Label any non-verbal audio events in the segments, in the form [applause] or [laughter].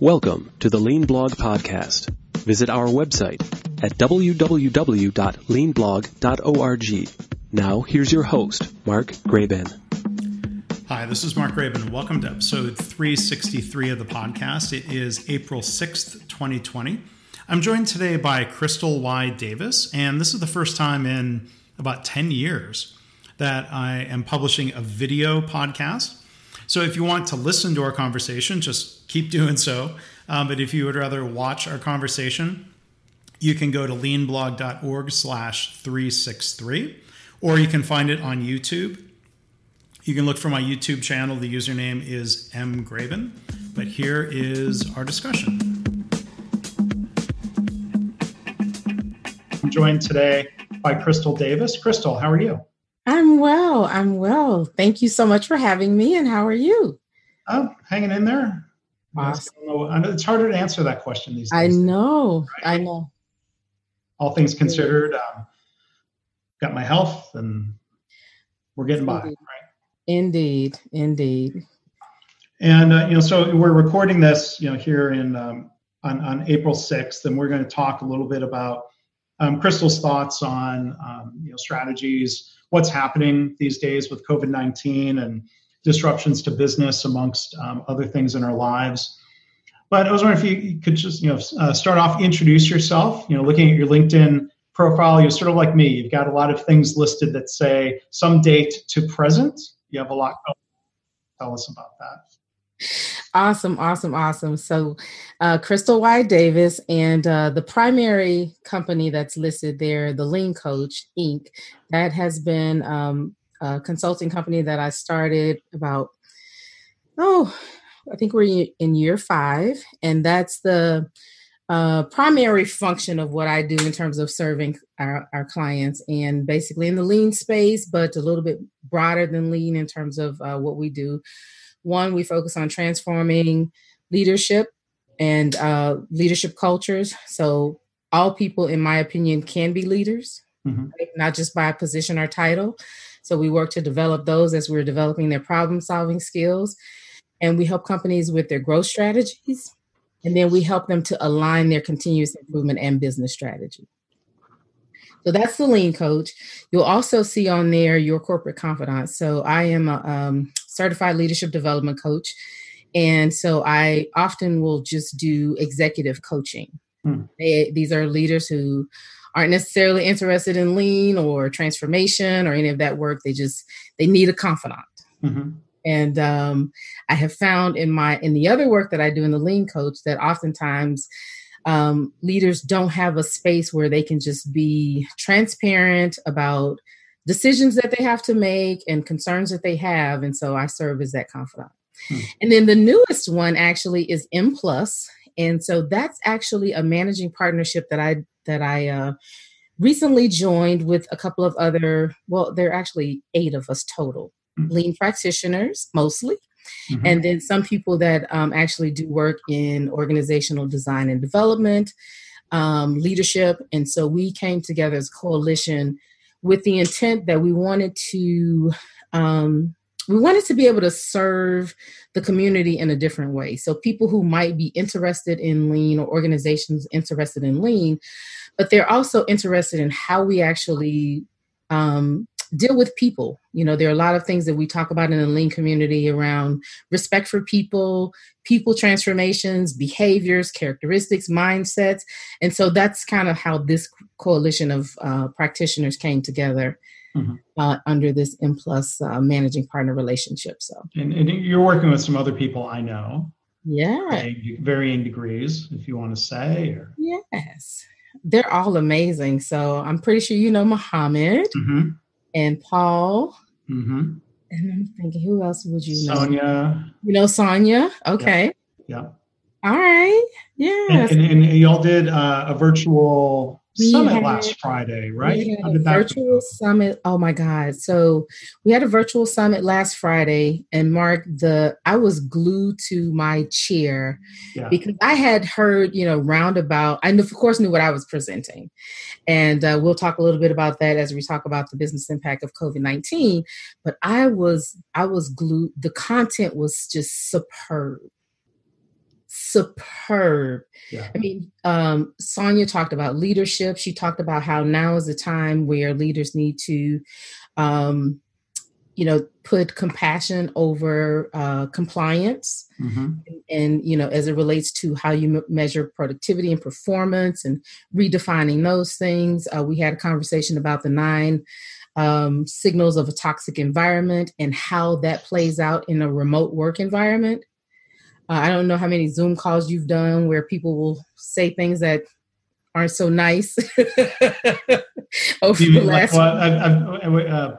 Welcome to the Lean Blog Podcast. Visit our website at www.leanblog.org. Now, here's your host, Mark Graban. Hi, this is Mark Graban. Welcome to episode 363 of the podcast. It is April 6th, 2020. I'm joined today by Crystal Y. Davis, and this is the first time in about 10 years that I am publishing a video podcast. So if you want to listen to our conversation, just keep doing so. Um, but if you would rather watch our conversation, you can go to leanblog.org slash 363, or you can find it on YouTube. You can look for my YouTube channel. The username is m mgraban. But here is our discussion. I'm joined today by Crystal Davis. Crystal, how are you? I'm well. I'm well. Thank you so much for having me. And how are you? Oh, hanging in there. Awesome. It's harder to answer that question these days. I know. Right? I know. All things considered, um, got my health and we're getting by. Right? Indeed. Indeed. And, uh, you know, so we're recording this, you know, here in um, on, on April 6th, and we're going to talk a little bit about um, Crystal's thoughts on, um, you know, strategies what's happening these days with COVID 19 and disruptions to business, amongst um, other things in our lives. But I was wondering if you could just, you know, uh, start off, introduce yourself. You know, looking at your LinkedIn profile, you're sort of like me. You've got a lot of things listed that say some date to present. You have a lot. Tell us about that. Awesome, awesome, awesome. So, uh, Crystal Y. Davis and uh, the primary company that's listed there, the Lean Coach Inc., that has been um, a consulting company that I started about, oh, I think we're in year five. And that's the uh, primary function of what I do in terms of serving our, our clients and basically in the lean space, but a little bit broader than lean in terms of uh, what we do. One, we focus on transforming leadership and uh, leadership cultures. So, all people, in my opinion, can be leaders, mm-hmm. right? not just by position or title. So, we work to develop those as we're developing their problem solving skills. And we help companies with their growth strategies. And then we help them to align their continuous improvement and business strategy. So that's the lean coach. You'll also see on there your corporate confidant. So I am a um, certified leadership development coach. And so I often will just do executive coaching. Hmm. They, these are leaders who aren't necessarily interested in lean or transformation or any of that work. They just they need a confidant. Mm-hmm. And um, I have found in my in the other work that I do in the lean coach that oftentimes um, leaders don't have a space where they can just be transparent about decisions that they have to make and concerns that they have. And so I serve as that confidant. Hmm. And then the newest one actually is M Plus. And so that's actually a managing partnership that I that I uh, recently joined with a couple of other, well, there are actually eight of us total, hmm. lean practitioners mostly. Mm-hmm. And then some people that um, actually do work in organizational design and development, um, leadership. And so we came together as a coalition with the intent that we wanted to um, we wanted to be able to serve the community in a different way. So people who might be interested in lean or organizations interested in lean, but they're also interested in how we actually um, deal with people. You know, there are a lot of things that we talk about in the lean community around respect for people, people transformations, behaviors, characteristics, mindsets. And so that's kind of how this coalition of uh, practitioners came together. Mm-hmm. Uh, under this M plus uh, managing partner relationship. So, and, and, you're working with some other people I know. Yeah, varying degrees, if you want to say. Or... Yes, they're all amazing. So I'm pretty sure you know Muhammad. Mm-hmm and Paul. Mm-hmm. And I'm thinking, who else would you know? Sonia. You know Sonia. Okay. Yeah. yeah. All right. Yeah. And, and, and, y'all did uh, a virtual we summit had, last Friday, right? a virtual summit. Oh my God. So we had a virtual summit last Friday and Mark, the I was glued to my chair yeah. because I had heard, you know, roundabout, I of course knew what I was presenting. And uh, we'll talk a little bit about that as we talk about the business impact of COVID-19. But I was I was glued, the content was just superb superb. Yeah. I mean, um, Sonia talked about leadership. She talked about how now is the time where leaders need to, um, you know, put compassion over uh, compliance, mm-hmm. and, and, you know, as it relates to how you m- measure productivity and performance, and redefining those things. Uh, we had a conversation about the nine um, signals of a toxic environment and how that plays out in a remote work environment. Uh, I don't know how many Zoom calls you've done where people will say things that aren't so nice. [laughs] over the last well, I've, I've, uh,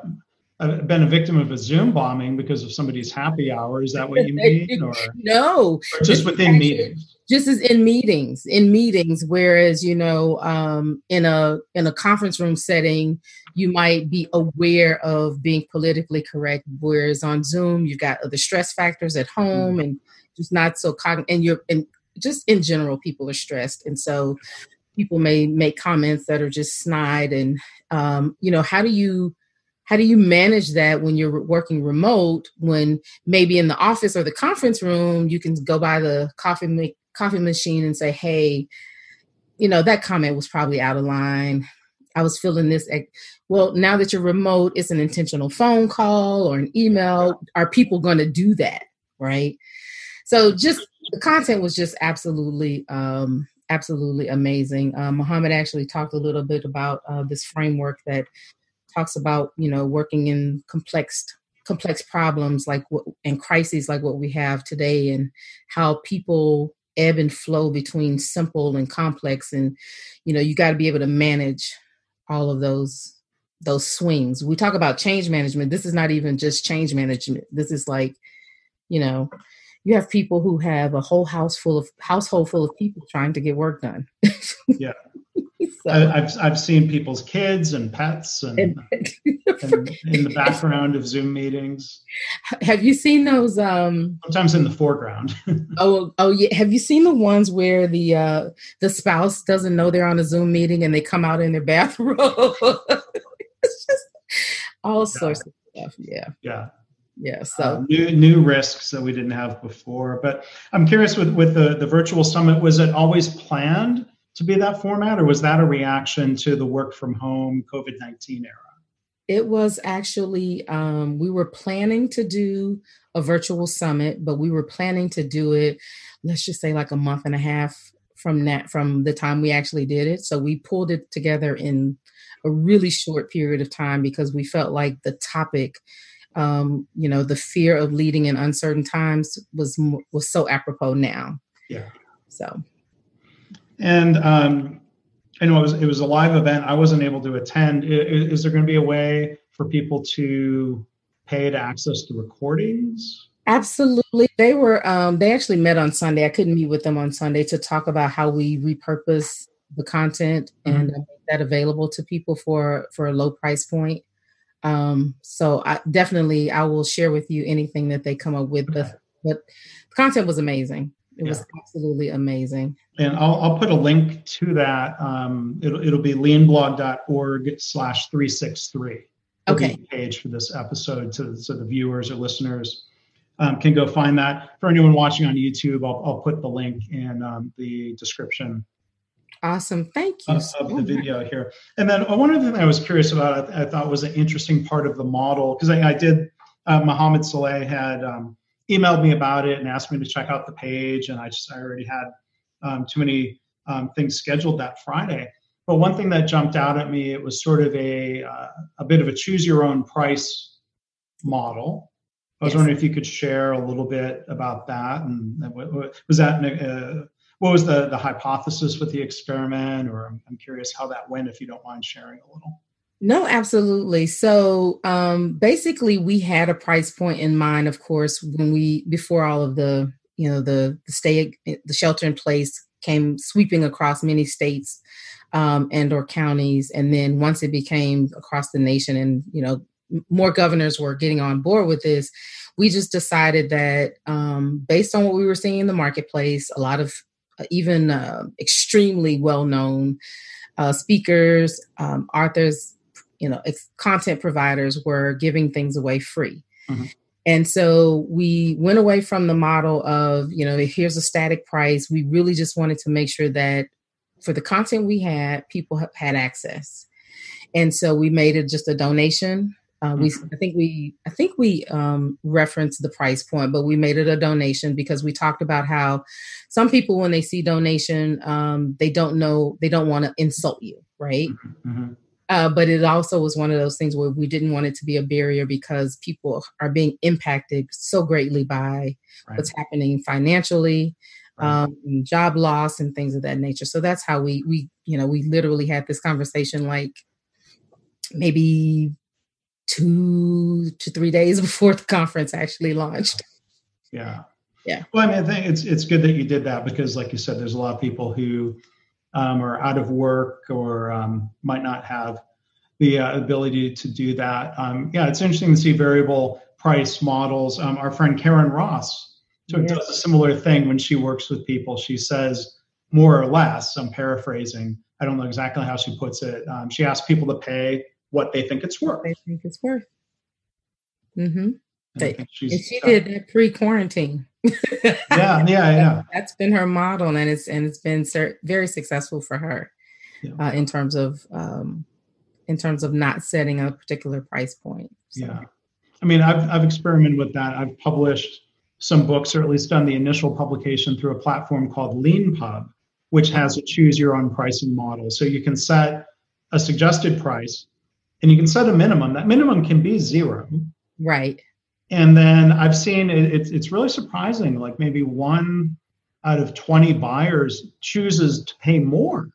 I've, been a victim of a Zoom bombing because of somebody's happy hour. Is that what you [laughs] mean? Or, no. Or just within meetings? Just as in meetings, in meetings, whereas, you know, um, in a in a conference room setting, you might be aware of being politically correct. Whereas on Zoom, you've got other stress factors at home mm-hmm. and just not so cogn and you're and just in general people are stressed. And so people may make comments that are just snide and um, you know how do you how do you manage that when you're working remote when maybe in the office or the conference room you can go by the coffee make, coffee machine and say hey you know that comment was probably out of line. I was feeling this well now that you're remote it's an intentional phone call or an email. Are people going to do that right so just the content was just absolutely um, absolutely amazing. Uh, Muhammad actually talked a little bit about uh, this framework that talks about you know working in complex complex problems like what and crises like what we have today and how people ebb and flow between simple and complex. And you know you got to be able to manage all of those those swings. We talk about change management. This is not even just change management. This is like you know you have people who have a whole house full of household full of people trying to get work done. [laughs] yeah. So. I, have I've seen people's kids and pets and, and, and, [laughs] in the background of Zoom meetings. Have you seen those? Um, Sometimes in the foreground. [laughs] oh, oh yeah. Have you seen the ones where the uh, the spouse doesn't know they're on a Zoom meeting and they come out in their bathrobe? it's just all yeah. sorts of stuff. Yeah. Yeah yeah so uh, new new risks that we didn't have before but i'm curious with with the the virtual summit was it always planned to be that format or was that a reaction to the work from home covid-19 era? It was actually um, we were planning to do a virtual summit but we were planning to do it let's just say like a month and a half from that from the time we actually did it. So we pulled it together in a really short period of time because we felt like the topic um, you know, the fear of leading in uncertain times was was so apropos now. Yeah. So. And um, I know it was it was a live event. I wasn't able to attend. Is, is there going to be a way for people to pay to access the recordings? Absolutely. They were um, they actually met on Sunday. I couldn't meet with them on Sunday to talk about how we repurpose the content mm-hmm. and make that available to people for for a low price point. Um, so I definitely I will share with you anything that they come up with. Okay. But, but the content was amazing. It yeah. was absolutely amazing. And I'll, I'll put a link to that. Um, it'll, it'll be leanblog.org slash 363. Okay. Page for this episode so, so the viewers or listeners um, can go find that. For anyone watching on YouTube, I'll, I'll put the link in um, the description Awesome. Thank you. Of, so of the video here. And then uh, one other thing I was curious about, I, I thought was an interesting part of the model, because I, I, did, uh, Mohammed Saleh had um, emailed me about it and asked me to check out the page. And I just, I already had um, too many um, things scheduled that Friday. But one thing that jumped out at me, it was sort of a, uh, a bit of a choose your own price model. I was yes. wondering if you could share a little bit about that. And was that uh, what was the the hypothesis with the experiment? Or I'm, I'm, curious how that went if you don't mind sharing a little. No absolutely. So um, basically we had a price point in mind of course when we before all of the you know the, the stay the shelter in place came sweeping across many states um, and or counties. And then once it became across the nation and you know more governors were getting on board with this we just decided that um, based on what we were seeing in the marketplace a lot of even uh, extremely well known uh, speakers, um, authors, you know, ex- content providers were giving things away free. Mm-hmm. And so we went away from the model of, you know, here's a static price. We really just wanted to make sure that for the content we had, people had access. And so we made it just a donation. Uh, we, mm-hmm. I think we, I think we um, referenced the price point, but we made it a donation because we talked about how some people, when they see donation, um, they don't know, they don't want to insult you, right? Mm-hmm. mm-hmm. Uh, but it also was one of those things where we didn't want it to be a barrier because people are being impacted so greatly by right. what's happening financially, right. um, job loss, and things of that nature. So that's how we we you know we literally had this conversation like maybe two to three days [laughs] before the conference actually launched. Yeah. Yeah. Well, I mean, I think it's it's good that you did that because, like you said, there's a lot of people who um, or out of work or um, might not have the uh, ability to do that. Um, yeah, it's interesting to see variable price models. Um, our friend Karyn Ross yes. does a similar thing when she works with people. She says more or less. I'm paraphrasing. I don't know exactly how she puts it. Um, she asks people to pay what they think it's worth. They think it's worth. Mm-hmm. And she did that pre-quarantine. [laughs] yeah, [laughs] yeah, yeah. That's been her model, and it's and it's been very successful for her yeah. uh, in terms of um, in terms of not setting a particular price point. So. Yeah, I mean, I've I've experimented with that. I've published some books, or at least done the initial publication through a platform called LeanPub, which has a choose your own pricing model. So you can set a suggested price, and you can set a minimum. That minimum can be zero. Right and then I've seen it, it's it's really surprising. Like maybe one out of 20 buyers chooses to pay more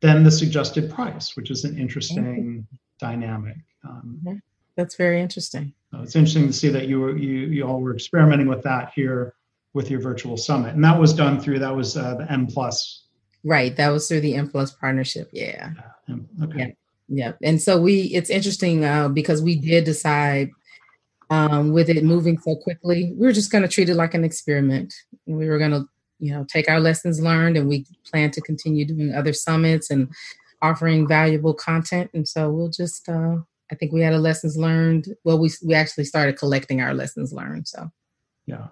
than the suggested price, which is an interesting dynamic. Um, That's very interesting. So it's interesting to see that you were you you all were experimenting with that here with your virtual summit, and that was done through that was uh, the M plus. Right, that was through the M plus partnership. Yeah. yeah. Okay. Yeah. Yeah, and so we it's interesting uh, because we did decide um, with it moving so quickly, we were just going to treat it like an experiment. We were going to, you know, take our lessons learned, and we plan to continue doing other summits and offering valuable content. And so we'll just, uh, I think we had a lessons learned. Well, we we actually started collecting our lessons learned. So, yeah,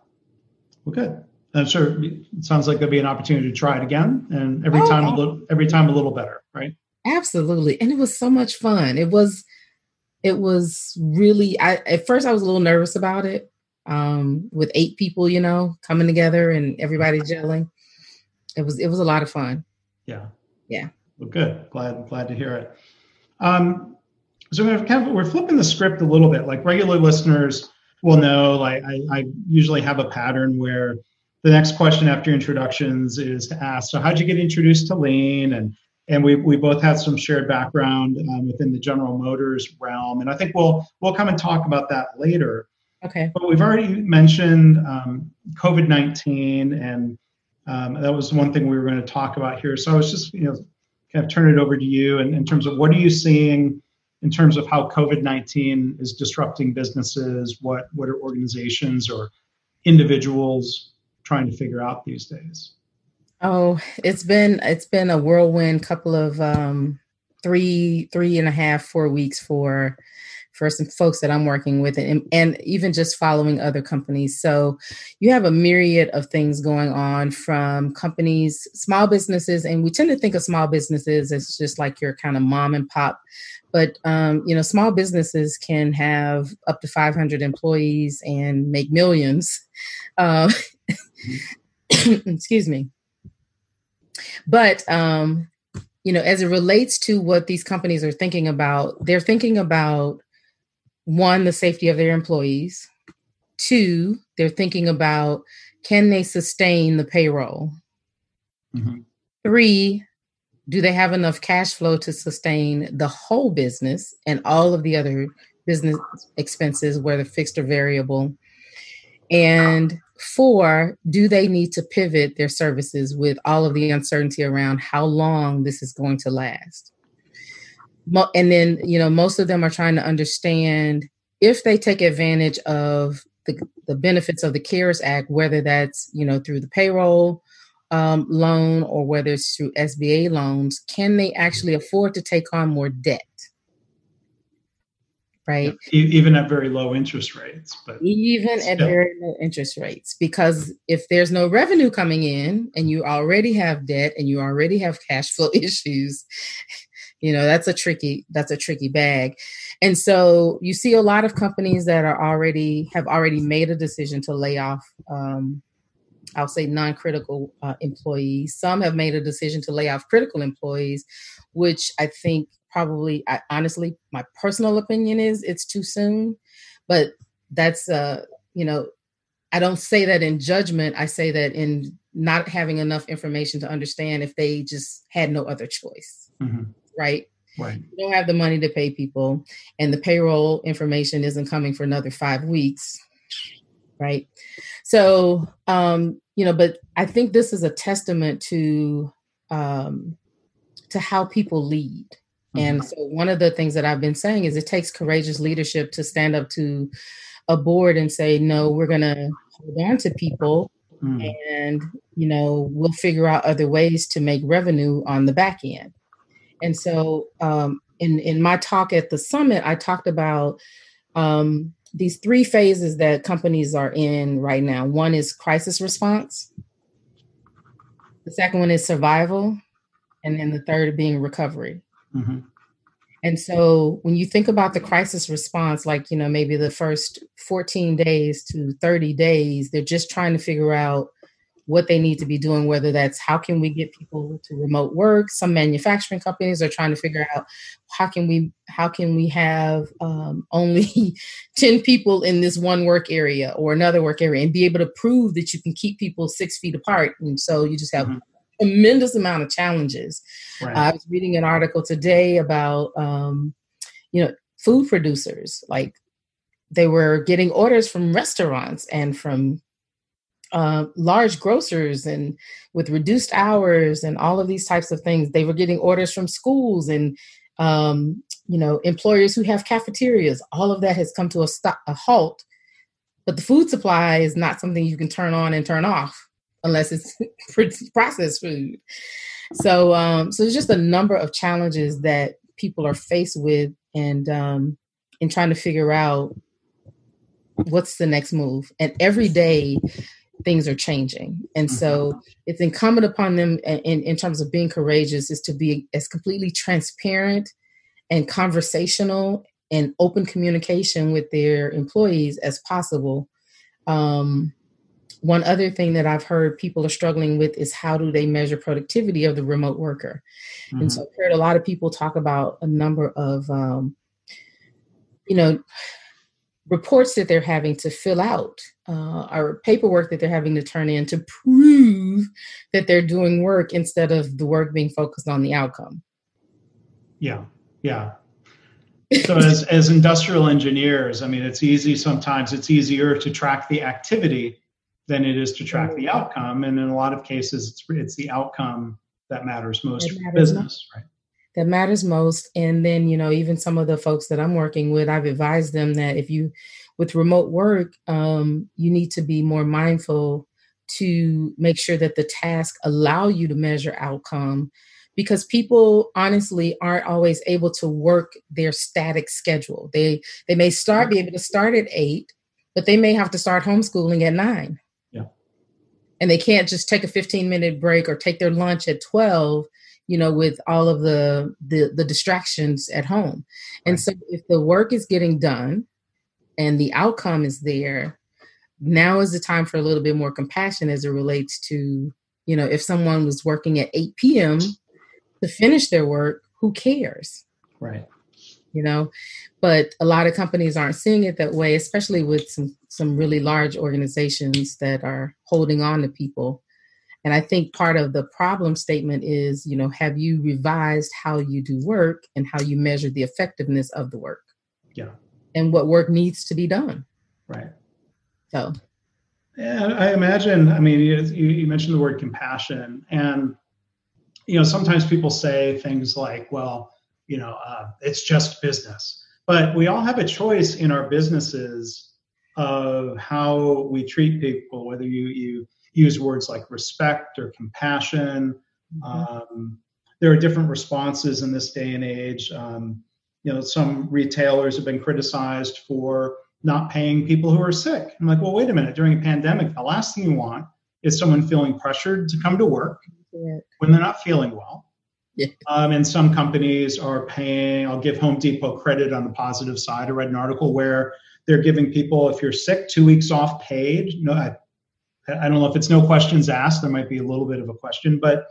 well, good. I'm sure it sounds like there'll be an opportunity to try it again, and every oh, time a little, every time a little better, right? Absolutely, and it was so much fun. It was it was really I at first I was a little nervous about it. Um, with eight people, you know, coming together and everybody gelling. It was it was a lot of fun. Yeah. Yeah. Well, good. Glad glad to hear it. Um, so we're kind of we're flipping the script a little bit. Like regular listeners will know, like I, I usually have a pattern where the next question after introductions is to ask, so how'd you get introduced to lean and and we, we both had some shared background um, within the General Motors realm, and I think we'll we'll come and talk about that later. Okay. But we've already mentioned um, COVID nineteen, and um, that was one thing we were going to talk about here. So I was just you know kind of turn it over to you, and in terms of what are you seeing in terms of how COVID nineteen is disrupting businesses? What what are organizations or individuals trying to figure out these days? Oh, it's been it's been a whirlwind couple of um, three three and a half four weeks for for some folks that I'm working with and, and even just following other companies. So you have a myriad of things going on from companies, small businesses, and we tend to think of small businesses as just like your kind of mom and pop. But um, you know, small businesses can have up to 500 employees and make millions. Uh, [coughs] excuse me. But um, you know, as it relates to what these companies are thinking about, they're thinking about one, the safety of their employees. Two, they're thinking about can they sustain the payroll? Mm-hmm. Three, do they have enough cash flow to sustain the whole business and all of the other business expenses, whether fixed or variable? And Four, do they need to pivot their services with all of the uncertainty around how long this is going to last? And then, you know, most of them are trying to understand if they take advantage of the, the benefits of the CARES Act, whether that's, you know, through the payroll um, loan or whether it's through SBA loans, can they actually afford to take on more debt? Right? Even at very low interest rates, but even still. at very low interest rates, because if there's no revenue coming in and you already have debt and you already have cash flow [laughs] issues, you know that's a tricky that's a tricky bag and so you see a lot of companies that are already have already made a decision to lay off um, i'll say non-critical uh, employees some have made a decision to lay off critical employees which i think probably I, honestly my personal opinion is it's too soon but that's uh you know i don't say that in judgment i say that in not having enough information to understand if they just had no other choice mm-hmm right? Right. You don't have the money to pay people, and the payroll information isn't coming for another five weeks, right? So, um, you know, but I think this is a testament to um, to how people lead. Mm-hmm. And so, one of the things that I've been saying is it takes courageous leadership to stand up to a board and say, no, we're going to hold on to people mm. and, you know, we'll figure out other ways to make revenue on the back end. And so, um, in in my talk at the summit, I talked about um, these three phases that companies are in right now. One is crisis response. The second one is survival, and then the third being recovery. Mm-hmm. And so when you think about the crisis response, like, you know, maybe the first 14 days to 30 days, they're just trying to figure out what they need to be doing, whether that's how can we get people to remote work. Some manufacturing companies are trying to figure out how can we how can we have um, [laughs] only 10 people in this one work area or another work area and be able to prove that you can keep people six feet apart. And so you just have mm-hmm. Tremendous amount of challenges. Right. Uh, I was reading an article today about um, you know food producers like they were getting orders from restaurants and from uh, large grocers and with reduced hours and all of these types of things. They were getting orders from schools and um, you know employers who have cafeterias. All of that has come to a stop, a halt. But the food supply is not something you can turn on and turn off unless it's [laughs] processed food. So, um, so there's just a number of challenges that people are faced with, and um, in trying to figure out what's the next move. And every day, things are changing. And so mm-hmm. it's incumbent upon them in, in terms of being courageous is to be as completely transparent and conversational and open communication with their employees as possible. Um, one other thing that I've heard people are struggling with is how do they measure productivity of the remote worker? Mm-hmm. And so I've heard a lot of people talk about a number of, um, you know, reports that they're having to fill out uh, or paperwork that they're having to turn in to prove that they're doing work instead of the work being focused on the outcome. Yeah, yeah. [laughs] So as as industrial engineers, I mean, it's easy sometimes. It's easier to track the activity than it is to track the outcome, and in a lot of cases, it's it's the outcome that matters most for business, most. right? that matters most. And then, you know, even some of the folks that I'm working with, I've advised them that if you, with remote work, um, you need to be more mindful to make sure that the task allow you to measure outcome because people honestly aren't always able to work their static schedule. They they may start be able to start at eight, but they may have to start homeschooling at nine. And they can't just take a 15 minute break or take their lunch at 12 you know with all of the the, the distractions at home. And so if the work is getting done and the outcome is there now is the time for a little bit more compassion as it relates to you know if someone was working at 8 p.m to finish their work who cares? Right you know but a lot of companies aren't seeing it that way especially with some some really large organizations that are holding on to people and I think part of the problem statement is, you know, have you revised how you do work and how you measure the effectiveness of the work? Yeah. And what work needs to be done. Right. So. Yeah, I imagine. I mean, you, you mentioned the word compassion, and you know, sometimes people say things like, "Well, you know, uh, it's just business," but we all have a choice in our businesses of how we treat people, whether you you use words like respect or compassion. Mm-hmm. Um, there are different responses in this day and age. Um, you know, some retailers have been criticized for not paying people who are sick. I'm like, well, wait a minute. During a pandemic, the last thing you want is someone feeling pressured to come to work when they're not feeling well. Yeah. Um, and some companies are paying, I'll give Home Depot credit on the positive side. I read an article where they're giving people, if you're sick, two weeks off paid. No, I, I don't know if it's no questions asked. There might be a little bit of a question, but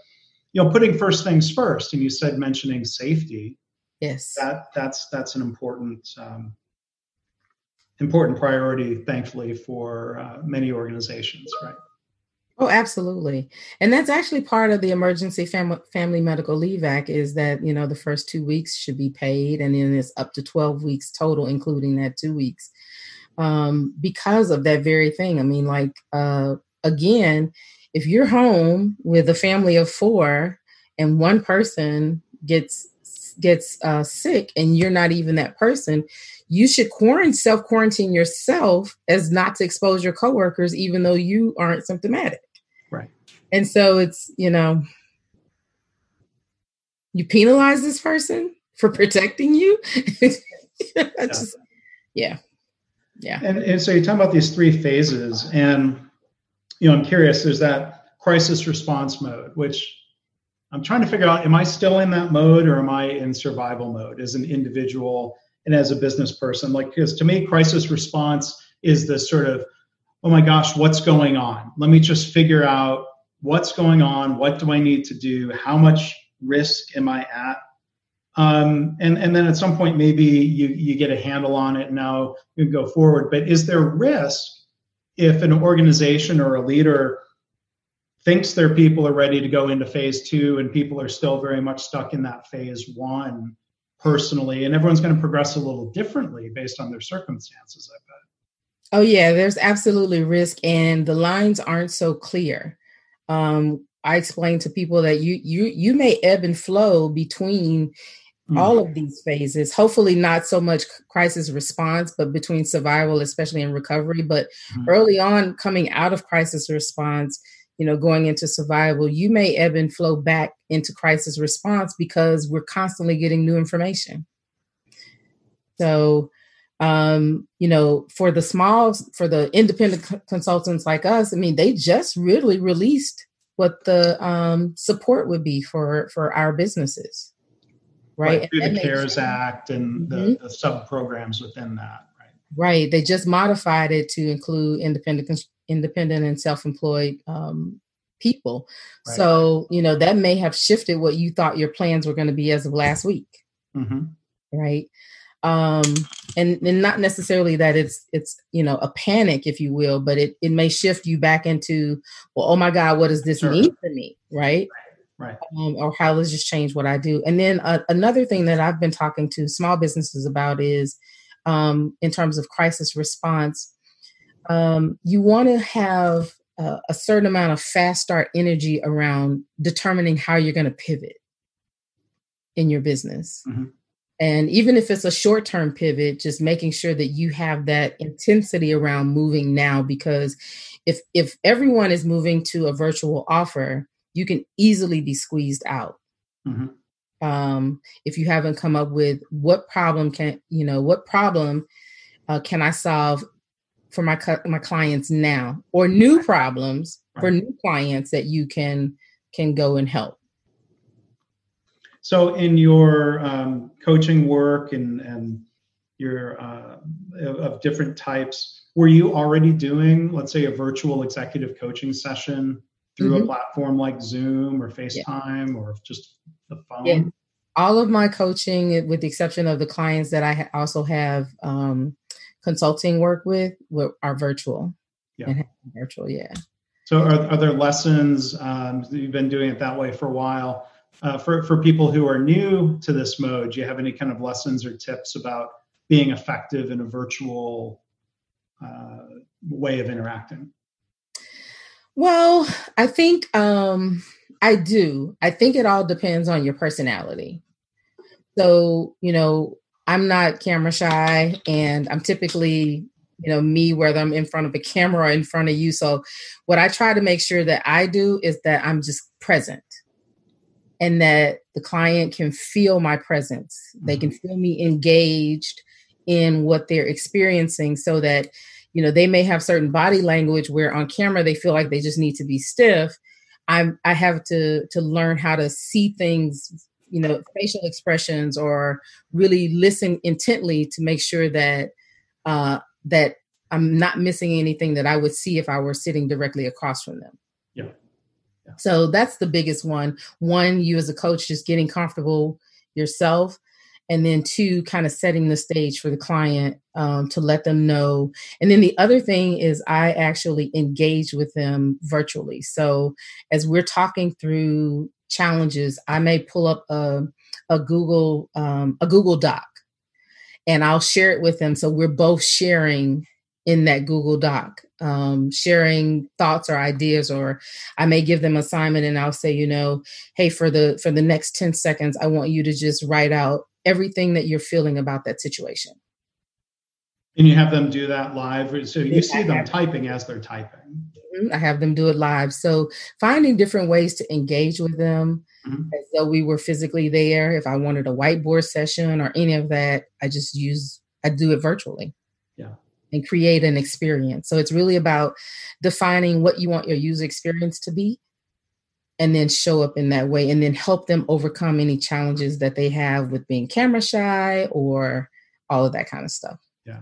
you know, putting first things first. And you said mentioning safety. Yes. That that's that's an important um, important priority, thankfully, for uh, many organizations, right? Oh, absolutely. And that's actually part of the Emergency Fam- Family Medical Leave Act is that, you know, the first two weeks should be paid and then it's up to 12 weeks total, including that two weeks. Um, because of that very thing. I mean, like, uh, again, if you're home with a family of four and one person gets gets uh, sick and you're not even that person, you should quarantine self quarantine yourself as not to expose your coworkers, even though you aren't symptomatic. And so it's you know you penalize this person for protecting you. [laughs] yeah. Just, yeah. Yeah. And, and so you talk about these three phases, and you know, I'm curious. There's that crisis response mode, which I'm trying to figure out: am I still in that mode, or am I in survival mode as an individual? and as a business person like because to me crisis response is the sort of oh my gosh what's going on let me just figure out what's going on what do i need to do how much risk am i at um, and and then at some point maybe you you get a handle on it now you can go forward but is there risk if an organization or a leader thinks their people are ready to go into phase two and people are still very much stuck in that phase one personally, and everyone's going to progress a little differently based on their circumstances, I bet. Oh, yeah, there's absolutely risk, and the lines aren't so clear. Um, I explain to people that you you you may ebb and flow between mm. all of these phases. Hopefully, not so much crisis response, but between survival, especially in recovery. But mm. early on, coming out of crisis response, you know, going into survival, you may ebb and flow back into crisis response because we're constantly getting new information. So, um, you know, for the small, for the independent c- consultants like us, I mean, they just really released what the um, support would be for for our businesses, right? right through the CARES Act and the, mm-hmm. the sub programs within that, right? Right. They just modified it to include independent independent and self-employed um, people. Right. So, you know, that may have shifted what you thought your plans were going to be as of last week. Mm-hmm. Right. Um, and, and not necessarily that it's it's you know a panic, if you will, but it, it may shift you back into, well, oh my God, what does this sure. mean for me? Right. Right. Um, or how does this change what I do? And then uh, another thing that I've been talking to small businesses about is um, in terms of crisis response, um, you want to have uh, a certain amount of fast start energy around determining how you're going to pivot in your business. Mm-hmm. And even if it's a short term pivot, just making sure that you have that intensity around moving now because if if everyone is moving to a virtual offer, you can easily be squeezed out. Mm-hmm. Um, if you haven't come up with what problem can you know what problem uh, can I solve for my my clients now or new problems right. for new clients that you can can go and help so in your um, coaching work and and your uh, of different types were you already doing let's say a virtual executive coaching session through mm-hmm. a platform like zoom or facetime yeah. or just the phone yeah. all of my coaching with the exception of the clients that i also have um, consulting work with are virtual. Yeah. virtual, yeah. So are, are there lessons, um, you've been doing it that way for a while, uh, for, for people who are new to this mode, do you have any kind of lessons or tips about being effective in a virtual uh, way of interacting? Well, I think um, I do. I think it all depends on your personality. So, you know, I'm not camera shy and I'm typically, you know, me, whether I'm in front of a camera or in front of you. So what I try to make sure that I do is that I'm just present and that the client can feel my presence. They can mm-hmm. feel me engaged in what they're experiencing so that you know they may have certain body language where on camera they feel like they just need to be stiff i'm i have to to learn how to see things you know facial expressions or really listen intently to make sure that uh that i'm not missing anything that i would see if i were sitting directly across from them so that's the biggest one. One you as a coach just getting comfortable yourself and then two kind of setting the stage for the client um, to let them know. And then the other thing is i actually engage with them virtually. So as we're talking through challenges i may pull up a, a google um, a google doc and i'll share it with them. So we're both sharing in that google doc um, sharing thoughts or ideas or i may give them assignment and i'll say you know hey for the for the next 10 seconds i want you to just write out everything that you're feeling about that situation. And you have them do that live. So you yeah, see them typing as they're typing. Mm-hmm. I have them do it live. So finding different ways to engage with them mm-hmm. as though we were physically there. If I wanted a whiteboard session or any of that, I just use, I do it virtually. And create an experience. So it's really about defining what you want your user experience to be and then show up in that way and then help them overcome any challenges that they have with being camera shy or all of that kind of stuff. Yeah.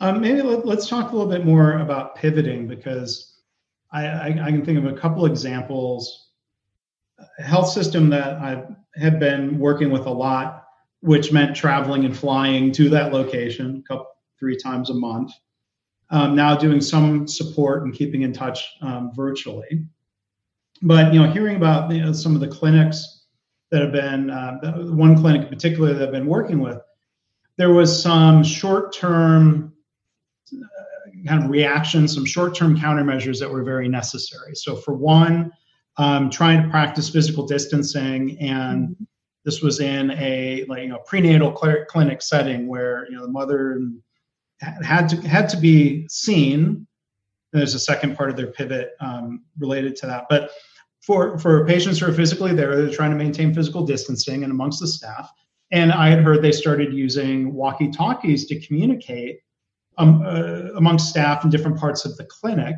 Um, maybe let, us talk a little bit more about pivoting because I, I, I can think of a couple examples. A health system that I have been working with a lot, which meant traveling and flying to that location couple, three times a month. Um, now doing some support and keeping in touch um, virtually but you know, hearing about you know, some of the clinics that have been uh, one clinic in particular that I've been working with, there was some short-term uh, kind of reactions, some short-term countermeasures that were very necessary. So for one, um, trying to practice physical distancing and mm-hmm. this was in a like you know prenatal clinic setting where you know the mother had to had to be seen. There's a second part of their pivot um, related to that, but for for patients who are physically there, they're trying to maintain physical distancing and amongst the staff. And I had heard they started using walkie talkies to communicate um, uh, amongst staff in different parts of the clinic.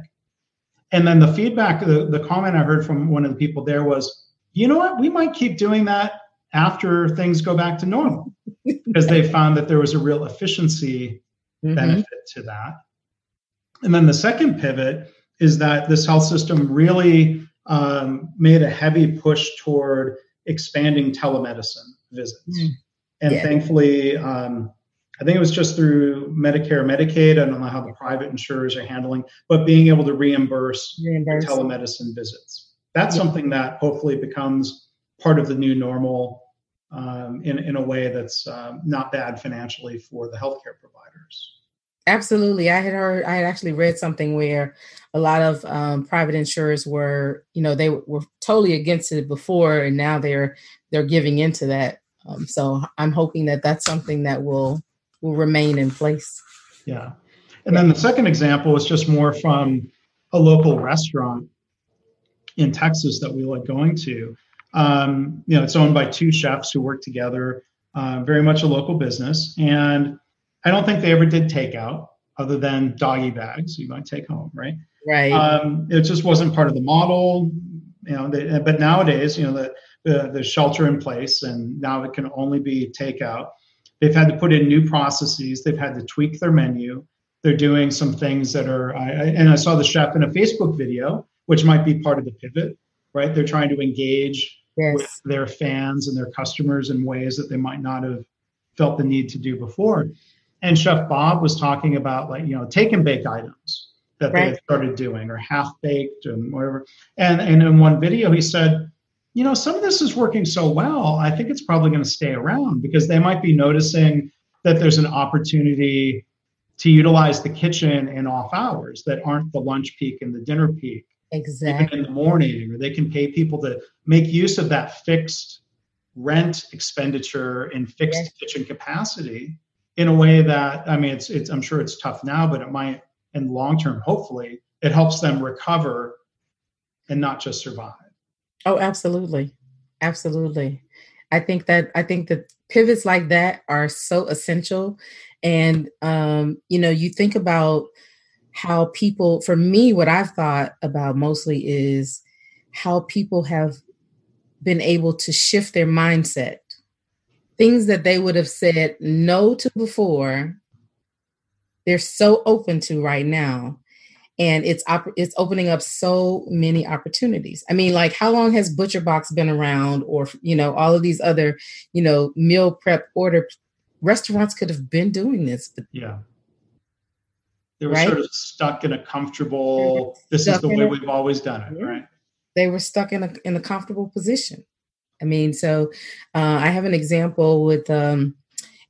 And then the feedback, the, the comment I heard from one of the people there was, you know what, we might keep doing that after things go back to normal [laughs] because they found that there was a real efficiency mm-hmm. benefit to that. And then the second pivot is that this health system really um, made a heavy push toward expanding telemedicine visits. Mm. And yeah. thankfully, um, I think it was just through Medicare, Medicaid. I don't know how the private insurers are handling, but being able to reimburse, reimburse. telemedicine visits. That's yeah. something that hopefully becomes part of the new normal um, in, in a way that's um, not bad financially for the healthcare providers. Absolutely. I had heard, I had actually read something where a lot of um, private insurers were, you know, they were totally against it before, and now they're they're giving into that. Um, so I'm hoping that that's something that will will remain in place. Yeah. And then the second example is just more from a local restaurant in Texas that we like going to. Um, you know, it's owned by two chefs who work together, uh, very much a local business, and I don't think they ever did takeout other than doggy bags you might take home, right? Right. Um, it just wasn't part of the model, you know. They, but nowadays, you know, the, the the shelter in place, and now it can only be takeout. They've had to put in new processes. They've had to tweak their menu. They're doing some things that are. I, I, and I saw the chef in a Facebook video, which might be part of the pivot, right? They're trying to engage yes. with their fans and their customers in ways that they might not have felt the need to do before and Chef Bob was talking about like you know take and bake items that right. they had started doing or half baked and whatever. And and in one video he said, you know, some of this is working so well. I think it's probably going to stay around because they might be noticing that there's an opportunity to utilize the kitchen in off hours that aren't the lunch peak and the dinner peak. Exactly. in the morning, or they can pay people to make use of that fixed rent expenditure in fixed yes. kitchen capacity in a way that I mean, it's it's I'm sure it's tough now, but it might in long term, hopefully, it helps them recover and not just survive. Oh, absolutely, Absolutely. I think that I think that pivots like that are so essential. And um, you know, you think about how people for me, what I've thought about mostly is how people have been able to shift their mindset. Things that they would have said no to before, they're so open to right now and it's op- it's opening up so many opportunities. I mean, like how long has Butcher Box been around, or you know, all of these other, you know, meal prep order restaurants could have been doing this, but yeah, they were right? sort of stuck in a comfortable. This is the way a, we've always done it, yeah. right? They were stuck in a in a comfortable position. I mean, so uh, I have an example with um,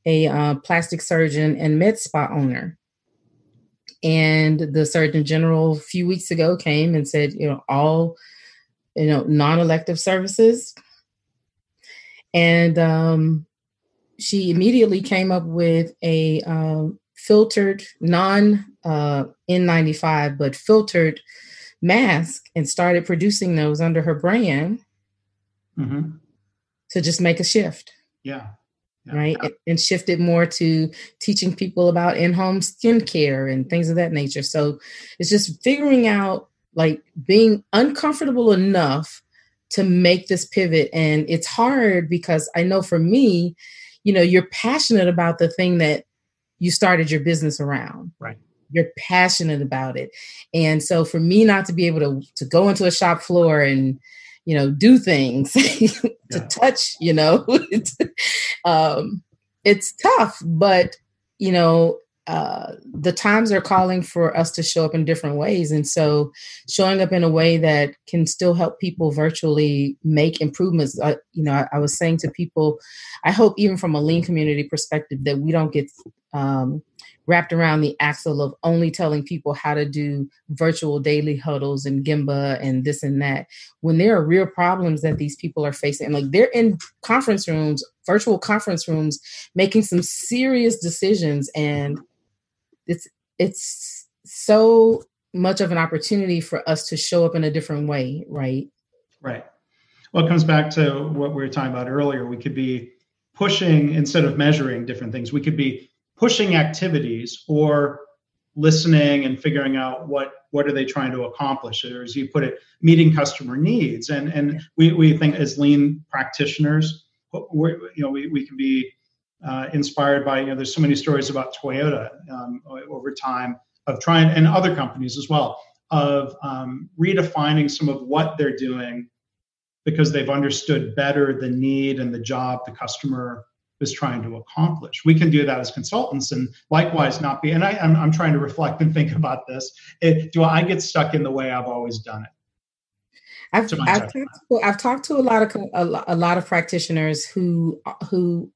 a uh, plastic surgeon and med spa owner and the Surgeon General a few weeks ago came and said, you know, all, you know, non-elective services. And um, she immediately came up with a um, filtered, non uh, N95, but filtered mask and started producing those under her brand mm-hmm. to just make a shift. Yeah yeah. right? And shifted more to teaching people about in-home skincare and things of that nature. So it's just figuring out like being uncomfortable enough to make this pivot. And it's hard because I know for me, you know, you're passionate about the thing that you started your business around. Right. You're passionate about it. And so for me not to be able to to go into a shop floor and you know do things [laughs] to yeah. touch you know [laughs] um, it's tough but you know uh, the times are calling for us to show up in different ways and so showing up in a way that can still help people virtually make improvements uh, you know I, I, was saying to people i hope even from a lean community perspective that we don't get um, wrapped around the axle of only telling people how to do virtual daily huddles and Gemba and this and that when there are real problems that these people are facing. And like they're in conference rooms, virtual conference rooms, making some serious decisions, and it's it's so much of an opportunity for us to show up in a different way, right? Right. Well, it comes back to what we were talking about earlier. We could be pushing instead of measuring different things. We could be pushing activities or listening and figuring out what what are they trying to accomplish or as you put it meeting customer needs. And and we, we think as lean practitioners we you know we, we can be uh, inspired by you know there's so many stories about toyota um, over time of trying and other companies as well of um, redefining some of what they're doing because they've understood better the need and the job the customer is trying to accomplish. We can do that as consultants and likewise not be, and I, am I'm, I'm trying to reflect and think [laughs] about this. It, do I get stuck in the way I've always done it? I've, I've, talked to, I've talked to a lot of a, lot of practitioners who who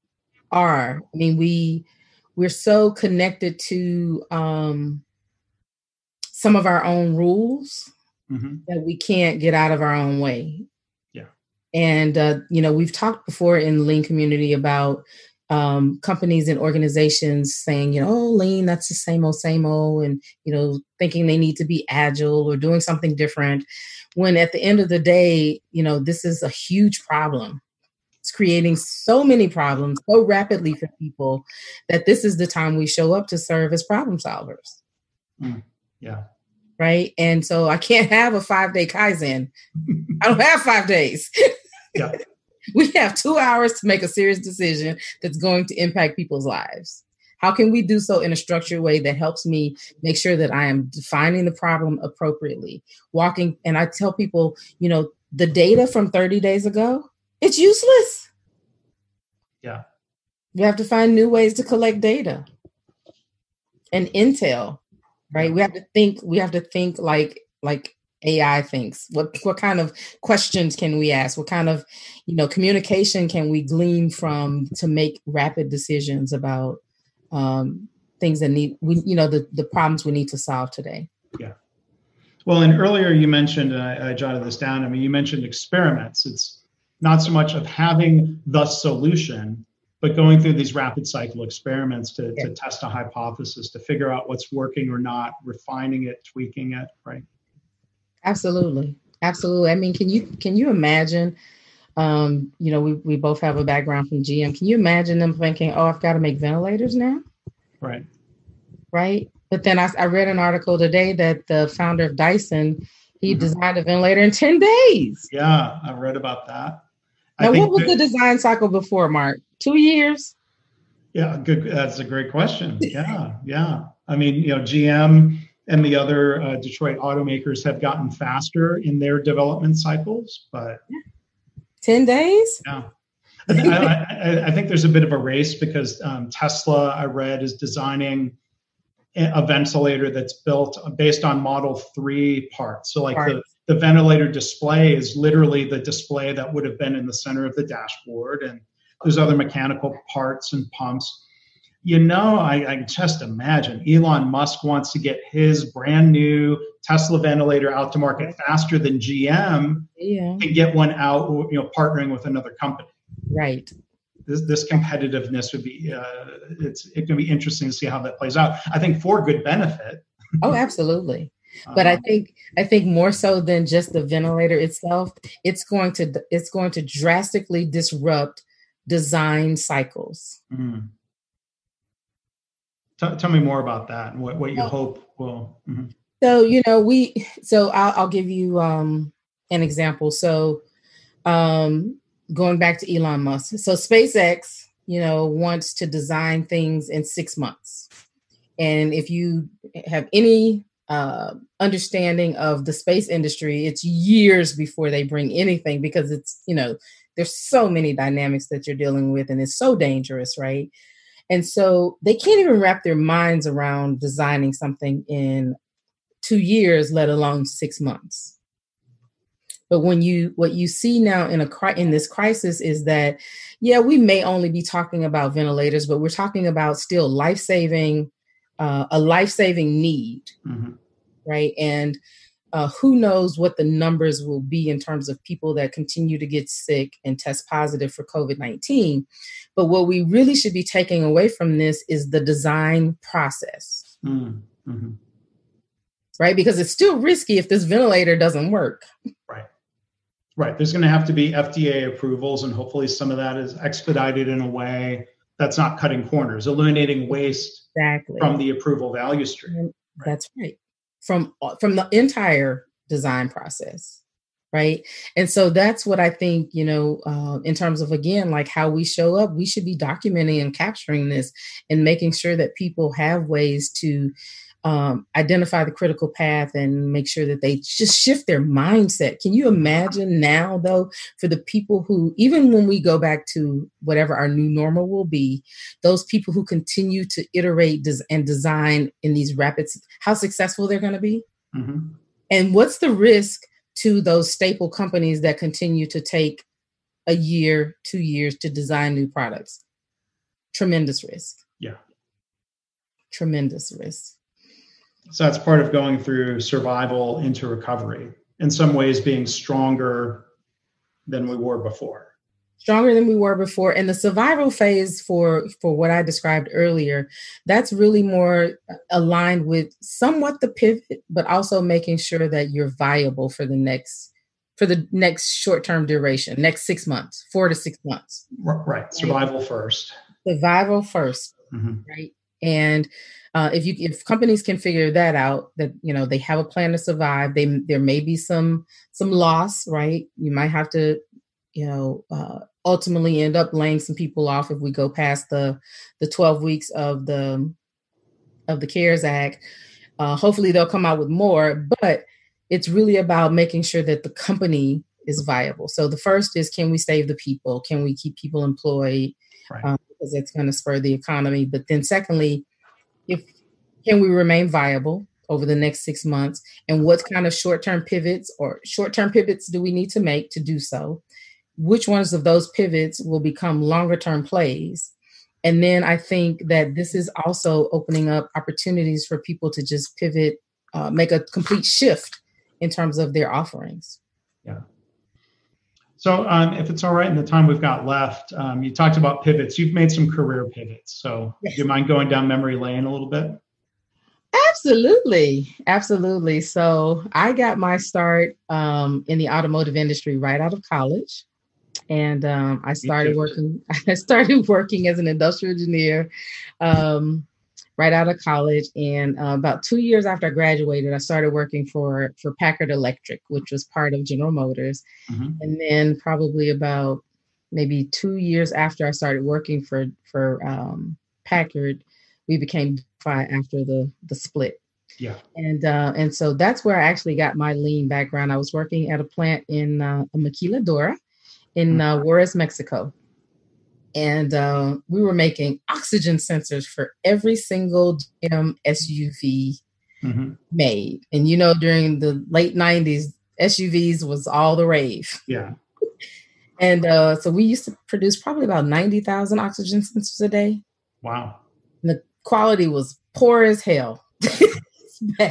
are. I mean, we we're so connected to um, some of our own rules mm-hmm. that we can't get out of our own way. And, uh, you know, we've talked before in lean community about um, companies and organizations saying, you know, oh, lean, that's the same old, same old, and, you know, thinking they need to be agile or doing something different. When at the end of the day, you know, this is a huge problem. It's creating so many problems so rapidly for people that this is the time we show up to serve as problem solvers. Mm, yeah right? And so I can't have a five day Kaizen. I don't have five days. [laughs] yeah. We have two hours to make a serious decision that's going to impact people's lives. How can we do so in a structured way that helps me make sure that I am defining the problem appropriately? Walking, and I tell people, you know, the data from 30 days ago, it's useless. Yeah. We have to find new ways to collect data and intel right? We have to think. We have to think like like AI thinks. What what kind of questions can we ask? What kind of you know communication can we glean from to make rapid decisions about um, things that need we you know the the problems we need to solve today. Yeah. Well, and earlier you mentioned, and I, I jotted this down. I mean, you mentioned experiments. It's not so much of having the solution, but going through these rapid cycle experiments to, yeah. to test a hypothesis to figure out what's working or not refining it tweaking it right absolutely absolutely i mean can you can you imagine Um, you know, we, we both have a background from GM. Can you imagine them thinking, oh, I've got to make ventilators now? Right. Right. But then I, I read an article today that the founder of Dyson, he mm-hmm. designed a ventilator in 10 days. Yeah, I read about that. Now, what was that, the design cycle before, Mark? Two years? Yeah, good. That's a great question. Yeah, yeah. I mean, you know, GM and the other uh, Detroit automakers have gotten faster in their development cycles, but 10 days? Yeah. I, I, I, think there's a bit of a race because um, Tesla, I read, is designing a ventilator that's built based on Model 3 parts. So, like the, the ventilator display is literally the display that would have been in the center of the dashboard, and there's other mechanical parts and pumps. You know, I, I can just imagine Elon Musk wants to get his brand new Tesla ventilator out to market faster than GM yeah. and get one out, you know, partnering with another company. Right this, this competitiveness would be uh, it's it can be interesting to see how that plays out. I think for good benefit. oh, absolutely. But I um, think I think more so than just the ventilator itself, it's going to it's going to drastically disrupt design cycles. Mm. T- tell me more about that and what, what you hope will. Mm-hmm. So you know we so I'll, I'll give you um, an example. So um, going back to Elon Musk. So SpaceX, you know, wants to design things in six months. And if you have any uh, understanding of the space industry, it's years before they bring anything because it's, you know, there's so many dynamics that you're dealing with and it's so dangerous, right? And so they can't even wrap their minds around designing something in two years, let alone six months. But when you what you see now in a in this crisis is that yeah, we may only be talking about ventilators, but we're talking about still life saving uh, a life saving need, mm-hmm. right? And uh, who knows what the numbers will be in terms of people that continue to get sick and test positive for COVID 19. But what we really should be taking away from this is the design process. Mm-hmm. Right? Because it's still risky if this ventilator doesn't work. Right. Right. There's going to have to be FDA approvals, and hopefully some of that is expedited in a way that's not cutting corners, eliminating waste exactly. from the approval value stream. Right. That's right. From from the entire design process, right? And so that's what I think. You know, uh, in terms of again, like how we show up, we should be documenting and capturing this, and making sure that people have ways to um, identify the critical path and make sure that they just shift their mindset. Can you imagine now, though, for the people who, even when we go back to whatever our new normal will be, those people who continue to iterate and design in these rapid, how successful they're going to be? Mm-hmm. And what's the risk to those staple companies that continue to take a year, two years to design new products? Tremendous risk. Yeah. Tremendous risk. So that's part of going through survival into recovery, in some ways being stronger than we were before. Stronger than we were before. And the survival phase for for what I described earlier, that's really more aligned with somewhat the pivot, but also making sure that you're viable for the next for the next short-term duration, next six months, four to six months. Right. Survival right. first. Survival 1st mm-hmm. Right. And uh, if you if companies can figure that out that you know they have a plan to survive they there may be some some loss right? You might have to you know uh, ultimately end up laying some people off if we go past the the 12 weeks of the of the cares act. Uh, hopefully they'll come out with more but it's really about making sure that the company is viable. So the first is can we save the people? Can we keep people employed? Right. um, because it's going to spur the economy. But then secondly if can we remain viable over the next six months? And what kind of short-term pivots or short-term pivots do we need to make to do so? Which ones of those pivots will become longer term plays? And then i think that this is also opening up opportunities for people to just pivot uh, make a complete shift in terms of their offerings. Yeah so, um, if it's all right in the time we've got left, um, you talked about pivots. You've made some career pivots. So, yes. do you mind going down memory lane a little bit? Absolutely. Absolutely. So, I got my start um, in the automotive industry right out of college. and um, I started working. [laughs] I started working as an industrial engineer um, right out of college, and uh, about two years after I graduated, I started working for for Packard Electric, which was part of General Motors, mm-hmm. and then probably about maybe two years after I started working for for um, Packard, we became after the the split. Yeah. And uh, and so that's where I actually got my lean background. I was working at a plant in uh, Maquiladora in mm-hmm. uh, Juarez, Mexico. And uh, we were making oxygen sensors for every single GM SUV mm-hmm. made. And you know, during the late 90s, SUVs was all the rave. Yeah. [laughs] and uh, so we used to produce probably about 90,000 oxygen sensors a day. Wow. And the quality was poor as hell. [laughs] [laughs]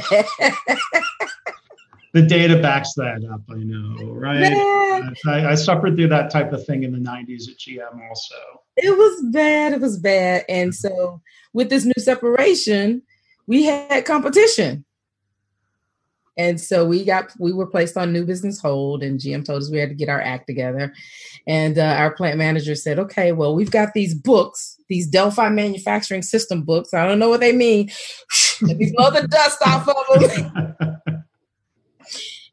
the data backs that up. I know, right? I, I, suffered through that type of thing in the '90s at GM, also. It was bad. It was bad, and so with this new separation, we had competition, and so we got we were placed on new business hold, and GM told us we had to get our act together, and uh, our plant manager said, "Okay, well, we've got these books." These Delphi manufacturing system books. I don't know what they mean. [laughs] Let me blow the dust off of them. [laughs]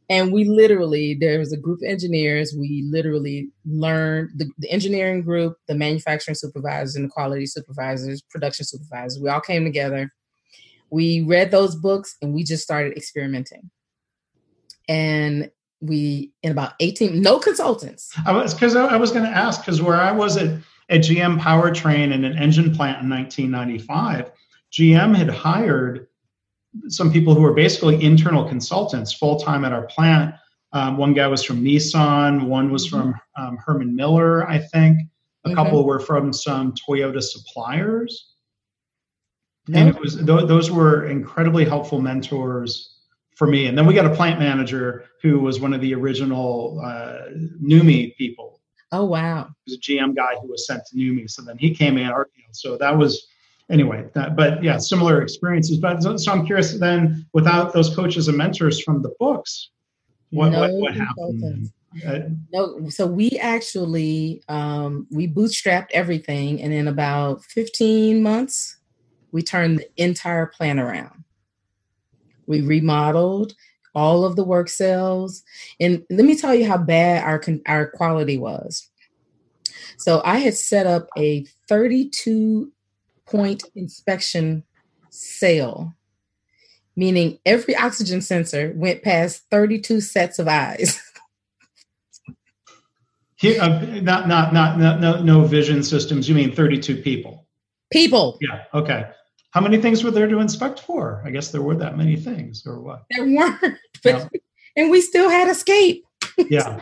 and we literally there was a group of engineers. We literally learned the, the, engineering group the manufacturing supervisors and the quality supervisors production supervisors we all came together. We read those books and we just started experimenting. And we in about 18 no consultants. I was because i was going to ask because where i was at, at gm powertrain in an engine plant in 1995 gm had hired some people who were basically internal consultants full time at our plant. Um, one guy was from Nissan, one was from um, Herman Miller, I think. A mm-hmm. couple were from some Toyota suppliers. And it was th- those were incredibly helpful mentors for me. And then we got a plant manager who was one of the original uh, NUMMI people. Oh wow! He was a GM guy who was sent to NUMMI. So then he came in. So that was anyway, that, but yeah, similar experiences. But so, so, I'm curious then, without those coaches and mentors from the books, what no what, what happened? Uh, no, so we actually um, we bootstrapped everything, and in about 15 months, we turned the entire plan around. We remodeled all of the work cells, and let me tell you how bad our our quality was. So I had set up a 32 point inspection sale, meaning every oxygen sensor went past 32 sets of eyes. [laughs] Here, uh, not, not, not, not, no, no vision systems. You mean 32 people? People. Yeah. Okay. How many things were there to inspect for? I guess there were that many things, or what? There weren't, [laughs] but yeah. and we still had escape. Yeah.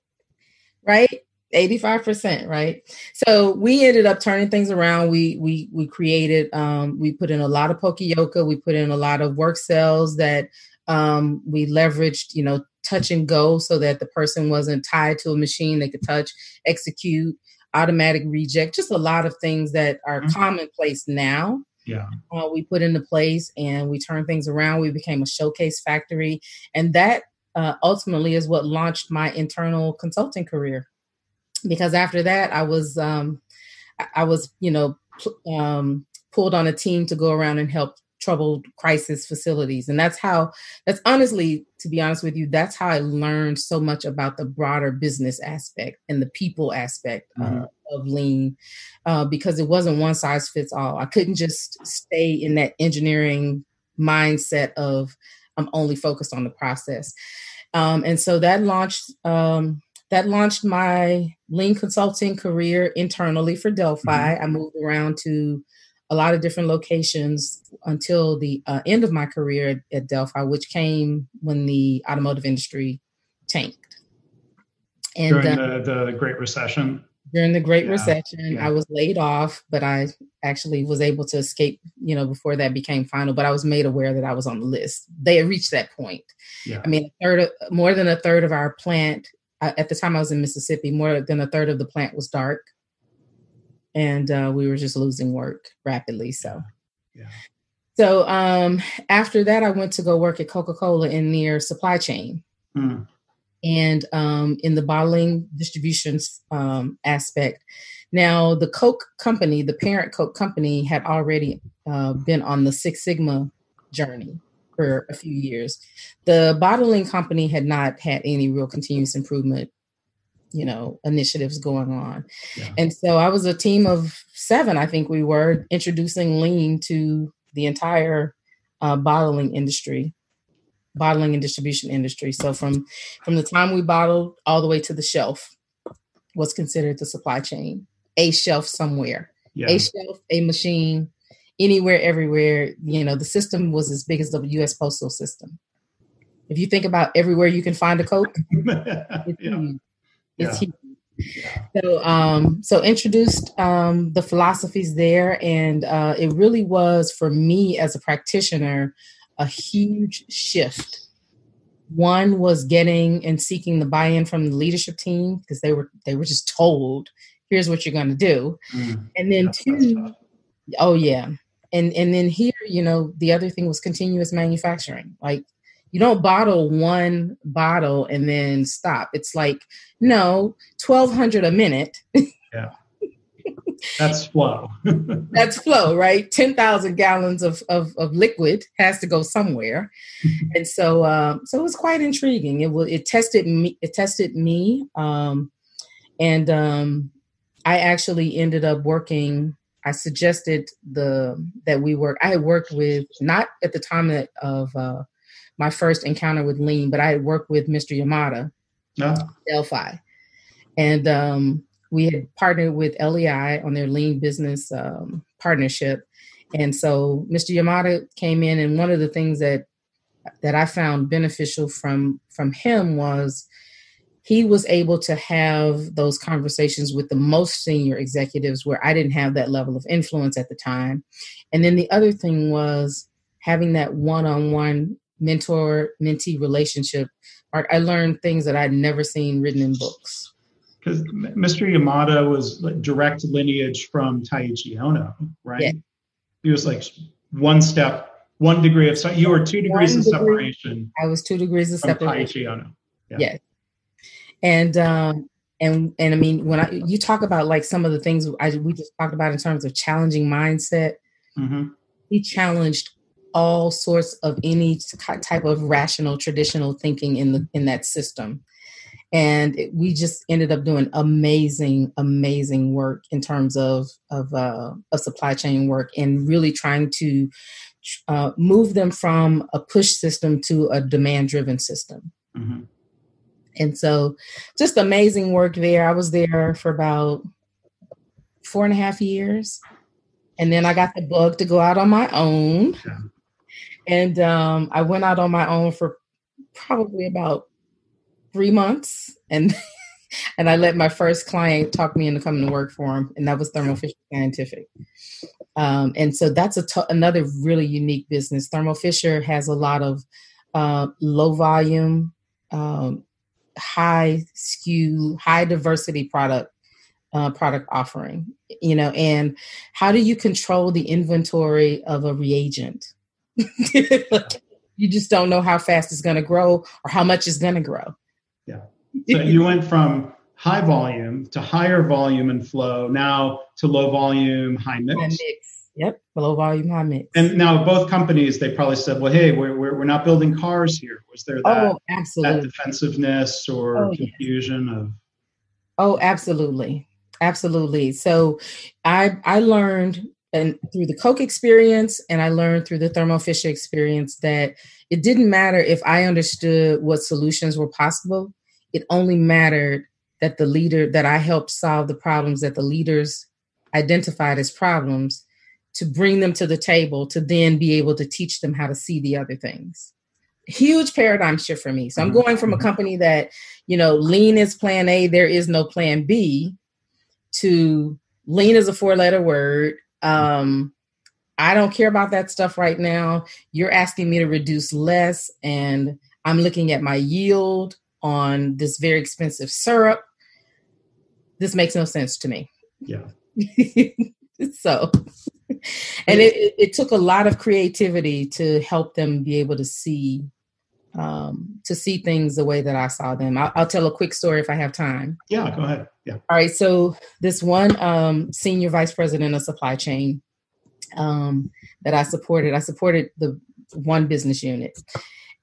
[laughs] right. 85% right? So we ended up turning things around. We we we created um we put in a lot of poka-yoke we put in a lot of work cells that um we leveraged you know touch and go so that the person wasn't tied to a machine they could touch execute automatic reject just a lot of things that are mm-hmm. commonplace now. Yeah. Uh, we put into place and we turned things around. We became a showcase factory. And that uh, ultimately is what launched my internal consulting career because after that I was um, I was you know um, pulled on a team to go around and help troubled crisis facilities. And that's how that's honestly to be honest with you that's how i learned so much about the broader business aspect and the people aspect uh, mm-hmm. uh, of lean uh, because it wasn't one size fits all. I couldn't just stay in that engineering mindset of i'm only focused on the process. Um, and so that launched um, that launched my lean consulting career internally for Delphi. Mm-hmm. I moved around to a lot of different locations until the uh, end of my career at, at, Delphi, which came when the automotive industry tanked. And during uh, the, the Great Recession. During the Great yeah. Recession, yeah. I was laid off, but I actually was able to escape. You know, before that became final, but I was made aware that I was on the list. They had reached that point. Yeah. I mean, a third, of, more than a third of our plant at the time I was in Mississippi, more than a third of the plant was dark, and uh, we were just losing work rapidly. So, yeah. So um, after that, I went to go work at Coca Cola in their supply chain. Mm. and um, in the bottling distribution um, aspect. Now, the Coke company, the parent Coke company, had already uh, been on the Six Sigma journey for a few years. The bottling company had not had any real continuous improvement, you know, initiatives going on. Yeah. And so I was a team of seven, I think we were, introducing lean to the entire uh, bottling industry bottling and distribution industry so from from the time we bottled all the way to the shelf was considered the supply chain a shelf somewhere yeah. a shelf a machine anywhere, everywhere. You know, the system was as big as the U.S. postal system. If you think about everywhere you can find a Coke, [laughs] it's yeah. huge. It's yeah. huge. So, um, so introduced um, the philosophies there, and uh, it really was for me as a practitioner a huge shift. One was getting and seeking the buy-in from the leadership team because they were they were just told, "Here's what you're going to do," mm, and then two, oh yeah, and and then here you know the other thing was continuous manufacturing. Like you don't bottle one bottle and then stop. It's like no 1200 a minute. Yeah. That's flow. [laughs] That's flow right? 10,000 gallons of, of, of liquid has to go somewhere. [laughs] And so um, so it was quite intriguing. It was it tested me it tested me um, and um, i actually ended up working I suggested the that we work. I had worked with not at the time that, of uh, my first encounter with lean, but I had worked with Mr. Yamada, no. Delphi, and um, we had partnered with LEI on their lean business um, partnership. And so Mr. Yamada came in, and one of the things that that I found beneficial from from him was he was able to have those conversations with the most senior executives where I didn't have that level of influence at the time. And then the other thing was having that one on one mentor mentee relationship. I learned things that I'd never seen written in books. Because Mr. Yamada was direct lineage from Taiichi Ohno, right? Yeah. He was like one step, one degree of you were two degrees one of degree, separation. I was two degrees of from separation. Taiichi Ohno. Yeah. Yes and um, and and I mean when I you talk about like some of the things I, we just talked about in terms of challenging mindset, mm-hmm. he challenged all sorts of any type of rational traditional thinking in the in that system and it, we just ended up doing amazing amazing work in terms of of, uh, of supply chain work and really trying to uh, move them from a push system to a demand driven system mm-hmm. And so just amazing work there. I was there for about four and a half years. And then I got the bug to go out on my own. Yeah. And um, I went out on my own for probably about three months. And [laughs] and I let my first client talk me into coming to work for him, and that was Thermo Fisher Scientific. Um, and so that's a t- another really unique business. Thermo Fisher has a lot of uh, low volume, um, high SKU, high diversity product uh, product offering. You know, and how do you control the inventory of a reagent? [laughs] you just don't know how fast it's going to grow or how much it's going to grow. Yeah. So [laughs] you went from high volume to higher volume and flow, now to low volume, high mix. High mix Yep, low volume, high mix. And now both companies, they probably said, "Well, hey, we're we're, we're not building cars here." Was there that, oh, absolutely. that defensiveness or oh, confusion yes. of? Oh, absolutely, absolutely. So, I I learned and through the Coke experience, and I learned through the Thermo Fisher experience that it didn't matter if I understood what solutions were possible. It only mattered that the leader that I helped solve the problems that the leaders identified as problems to bring them to the table to then be able to teach them how to see the other things. Huge paradigm shift for me. So i'm mm-hmm. going from a company that you know lean is plan a there is no plan b to lean is a four letter word. Um i don't care about that stuff right now. You're asking me to reduce less and i'm looking at my yield on this very expensive syrup. This makes no sense to me. Yeah. [laughs] So [laughs] and it, it took a lot of creativity to help them be able to see um, to see things the way that I saw them. I'll, I'll, tell a quick story if I have time. Yeah, go ahead. Yeah. All right. So this one um, senior vice president of supply chain um, that I supported, I supported the one business unit,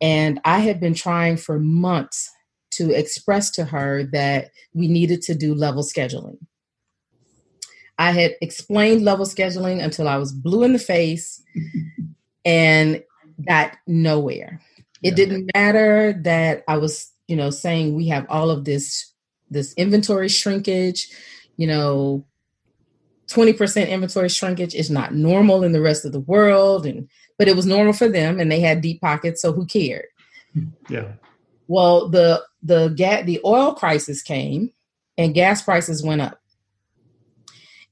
and I had been trying for months to express to her that we needed to do level scheduling. I had explained level scheduling until I was blue in the face and got nowhere. It yeah. didn't matter that I was, you know, saying we have all of this this inventory shrinkage, you know, 20% inventory shrinkage is not normal in the rest of the world and but it was normal for them and they had deep pockets so who cared yeah well the the gas the oil crisis came and gas prices went up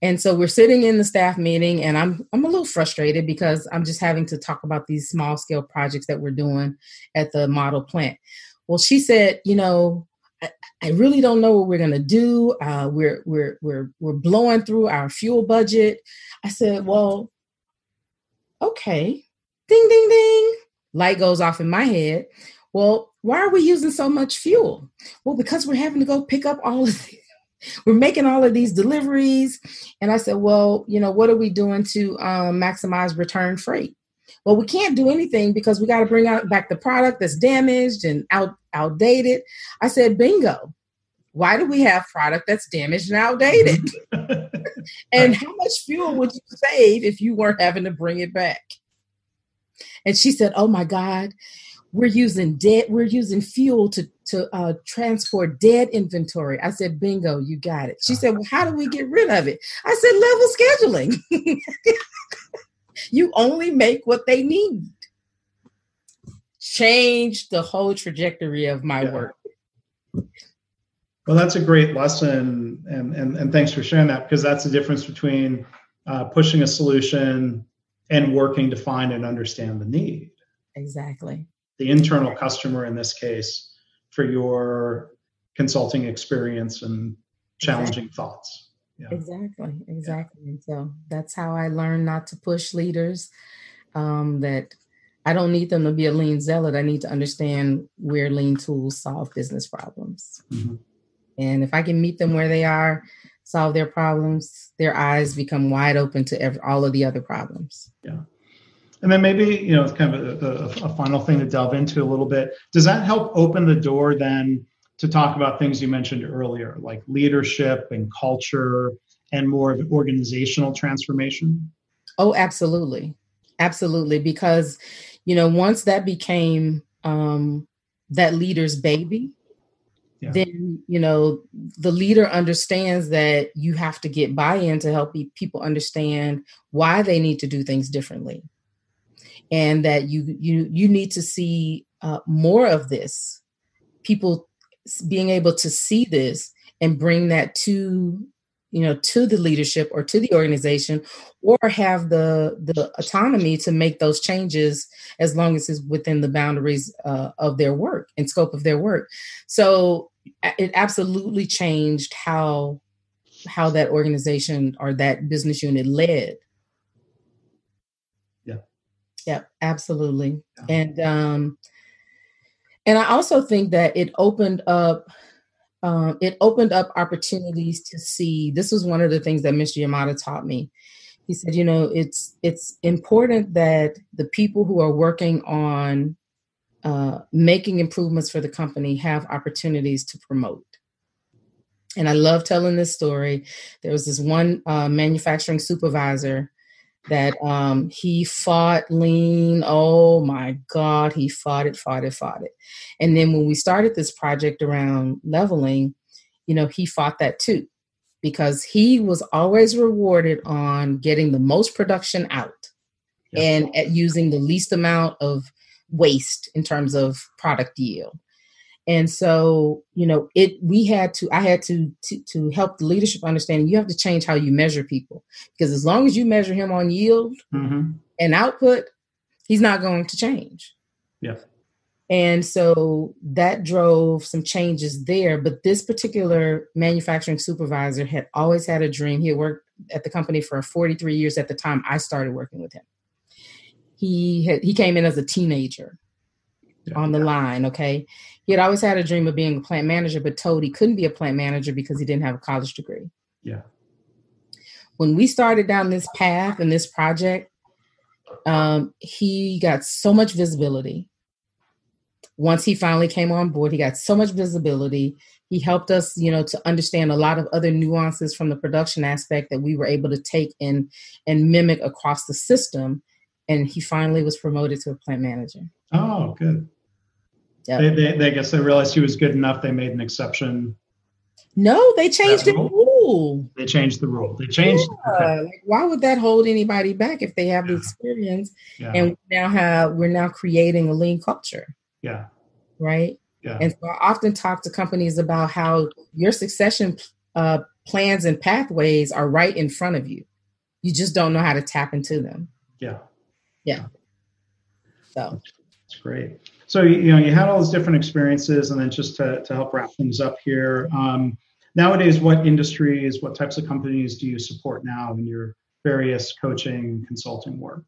and so we're sitting in the staff meeting and I'm I'm a little frustrated because I'm just having to talk about these small scale projects that we're doing at the model plant. Well, she said, you know, I, I really don't know what we're gonna do. Uh, we're we're we're we're blowing through our fuel budget. I said, well, okay. Ding ding ding. Light goes off in my head. Well, why are we using so much fuel? Well, because we're having to go pick up all of we're making all of these deliveries. And I said, well, you know, what are we doing to um, maximize return freight? Well, we can't do anything because we got to bring out back the product that's damaged and out outdated. I said, bingo. Why do we have product that's damaged and outdated? [laughs] and how much fuel would you save if you weren't having to bring it back? And she said, Oh my God, we're using dead we're using fuel to to uh, transport dead inventory. I said bingo you got it. She said well how do we get rid of it? I said level scheduling. [laughs] You only make what they need. Change the whole trajectory of my yeah. work. Well that's a great lesson and, and and thanks for sharing that because that's the difference between uh, pushing a solution and working to find and understand the need. Exactly. The internal customer in this case for your consulting experience and challenging exactly. thoughts. Yeah. Exactly, exactly. Yeah. so that's how I learned not to push leaders. Um, that I don't need them to be a lean zealot. I need to understand where lean tools solve business problems. Mm-hmm. And if I can meet them where they are, solve their problems, their eyes become wide open to every, all of the other problems. Yeah. And then maybe, you know, it's kind of a, a, a, final thing to delve into a little bit. Does that help open the door then to talk about things you mentioned earlier, like leadership and culture and more of organizational transformation? Oh, absolutely. Absolutely. Because, you know, once that became um, that leader's baby, yeah. then you know the leader understands that you have to get buy-in to help people understand why they need to do things differently and that you you you need to see uh, more of this people being able to see this and bring that to you know to the leadership or to the organization or have the the autonomy to make those changes as long as it's within the boundaries uh, of their work and scope of their work. So it absolutely changed how how that organization or that business unit led Yep, absolutely. Yeah. And um and I also think that it opened up um, it opened up opportunities to see. This was one of the things that Mr. Yamada taught me. He said, you know, it's it's important that the people who are working on uh, making improvements for the company have opportunities to promote. And I love telling this story. There was this one uh, manufacturing supervisor that um, he fought lean. Oh my God, he fought it, fought it, fought it. And then when we started this project around leveling, you know, he fought that too because he was always rewarded on getting the most production out yep. and at using the least amount of waste in terms of product yield and so you know it we had to i had to, to to help the leadership understand you have to change how you measure people. Because as long as you measure him on yield mm-hmm. and output he's not going to change. Yeah and so that drove some changes there. But this particular manufacturing supervisor had always had a dream. He had worked at the company for 43 years at the time i started working with him. He had he came in as a teenager yeah. on the line. Okay. He had always had a dream of being a plant manager, but told he couldn't be a plant manager because he didn't have a college degree. Yeah. When we started down this path and this project, um, he got so much visibility. Once he finally came on board, he got so much visibility. He helped us, you know, to understand a lot of other nuances from the production aspect that we were able to take and and mimic across the system. And he finally was promoted to a plant manager. Oh, good. Yep. They, they, they, I guess they realized he was good enough. They made an exception. No, they changed the rule. They changed the rule. They changed. Yeah. Like, why would that hold anybody back if they have yeah. the experience? Yeah. And we now have we're now creating a lean culture. Yeah. Right. Yeah. And so I often talk to companies about how your succession uh, plans and pathways are right in front of you. You just don't know how to tap into them. Yeah. Yeah. So. That's great. So you know you had all those different experiences, and then just to, to help wrap things up here, um, nowadays, what industries, what types of companies do you support now in your various coaching consulting work?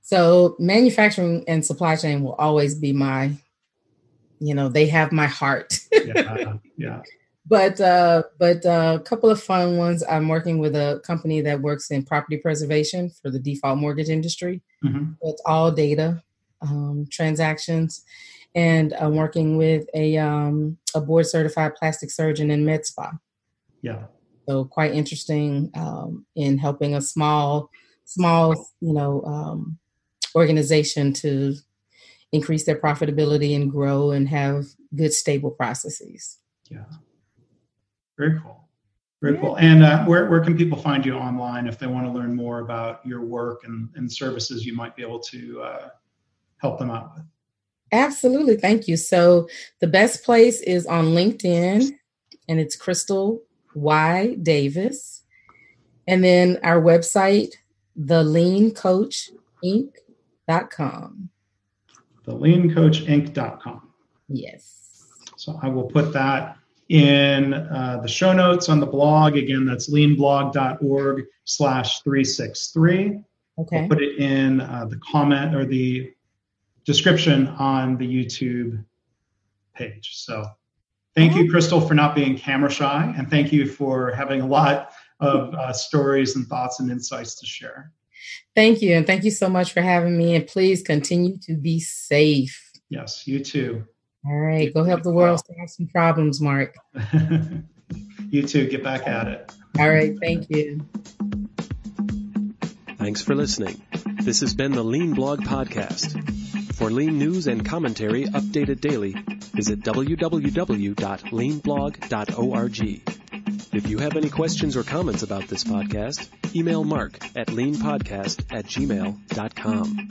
So manufacturing and supply chain will always be my, you know, they have my heart. yeah, yeah. [laughs] But uh, but uh, a couple of fun ones. I'm working with a company that works in property preservation for the default mortgage industry. Mm-hmm. It's all data um, transactions, and I'm working with a um, a board certified plastic surgeon in med spa. Yeah. So quite interesting um, in helping a small small you know um, organization to increase their profitability and grow and have good stable processes. Yeah. Very cool. Very yeah. cool. And uh, where, where can people find you online if they want to learn more about your work and, and services you might be able to uh, help them out with? Absolutely. Thank you. So the best place is on LinkedIn and it's Crystal Y Davis. And then our website, the lean coach inc.com. The lean coach inc.com. Yes. So I will put that in uh, the show notes on the blog. Again, that's leanblog.org slash 363. Okay. I'll put it in uh, the comment or the description on the YouTube page. So thank you, Crystal, for not being camera shy, and thank you for having a lot of uh, stories and thoughts and insights to share. Thank you, and thank you so much for having me. And please continue to be safe. Yes, you too. All right, go help the world solve some problems, Mark. [laughs] you too. Get back at it. All right, thank you. Thanks for listening. This has been the Lean Blog Podcast. For lean news and commentary updated daily, visit www.leanblog.org. If you have any questions or comments about this podcast, email mark at leanpodcast at gmail.com.